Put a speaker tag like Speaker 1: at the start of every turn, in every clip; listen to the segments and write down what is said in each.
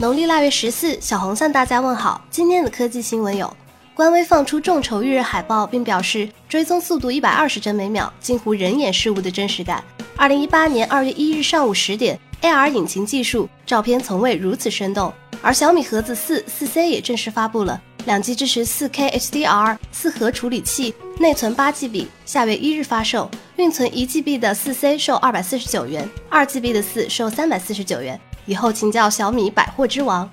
Speaker 1: 农历腊月十四，小红向大家问好。今天的科技新闻有：官微放出众筹预热海报，并表示追踪速度一百二十帧每秒，近乎人眼事物的真实感。二零一八年二月一日上午十点，AR 引擎技术，照片从未如此生动。而小米盒子四四 C 也正式发布了，两 G 支持四 K HDR，四核处理器，内存八 GB，下月一日发售。运存一 GB 的四 C 售二百四十九元，二 GB 的四售三百四十九元。以后请叫小米百货之王。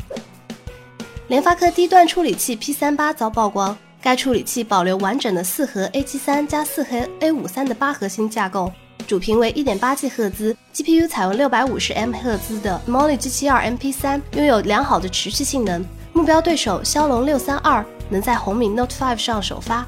Speaker 1: 联发科低端处理器 P 三八遭曝光，该处理器保留完整的四核 A 七三加四核 A 五三的八核心架构，主频为一点八 G 赫兹，GPU 采用六百五十 M 赫兹的 Mali G 七二 MP 三，拥有良好的持续性能。目标对手骁龙六三二能在红米 Note Five 上首发。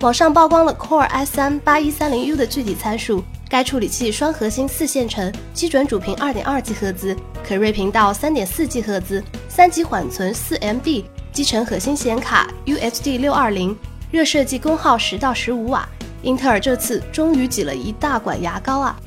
Speaker 1: 网上曝光了 Core i 三八一三零 U 的具体参数。该处理器双核心四线程，基准主频二点二 G 赫兹，可睿频到三点四 G 赫兹，三级缓存四 MB，集成核心显卡 UHD 六二零，热设计功耗十到十五瓦。英特尔这次终于挤了一大管牙膏啊！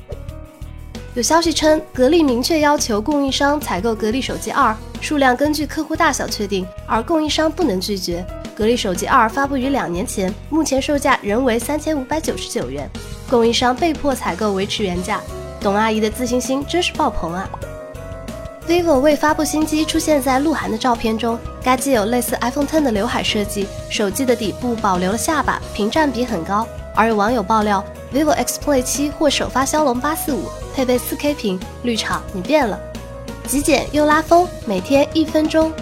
Speaker 1: 有消息称，格力明确要求供应商采购格力手机二，数量根据客户大小确定，而供应商不能拒绝。格力手机二发布于两年前，目前售价仍为三千五百九十九元。供应商被迫采购维持原价，董阿姨的自信心真是爆棚啊！vivo 为发布新机出现在鹿晗的照片中，该机有类似 iPhone Ten 的刘海设计，手机的底部保留了下巴，屏占比很高。而有网友爆料，vivo X Play 七或首发骁龙八四五，配备 4K 屏，绿厂你变了，极简又拉风，每天一分钟。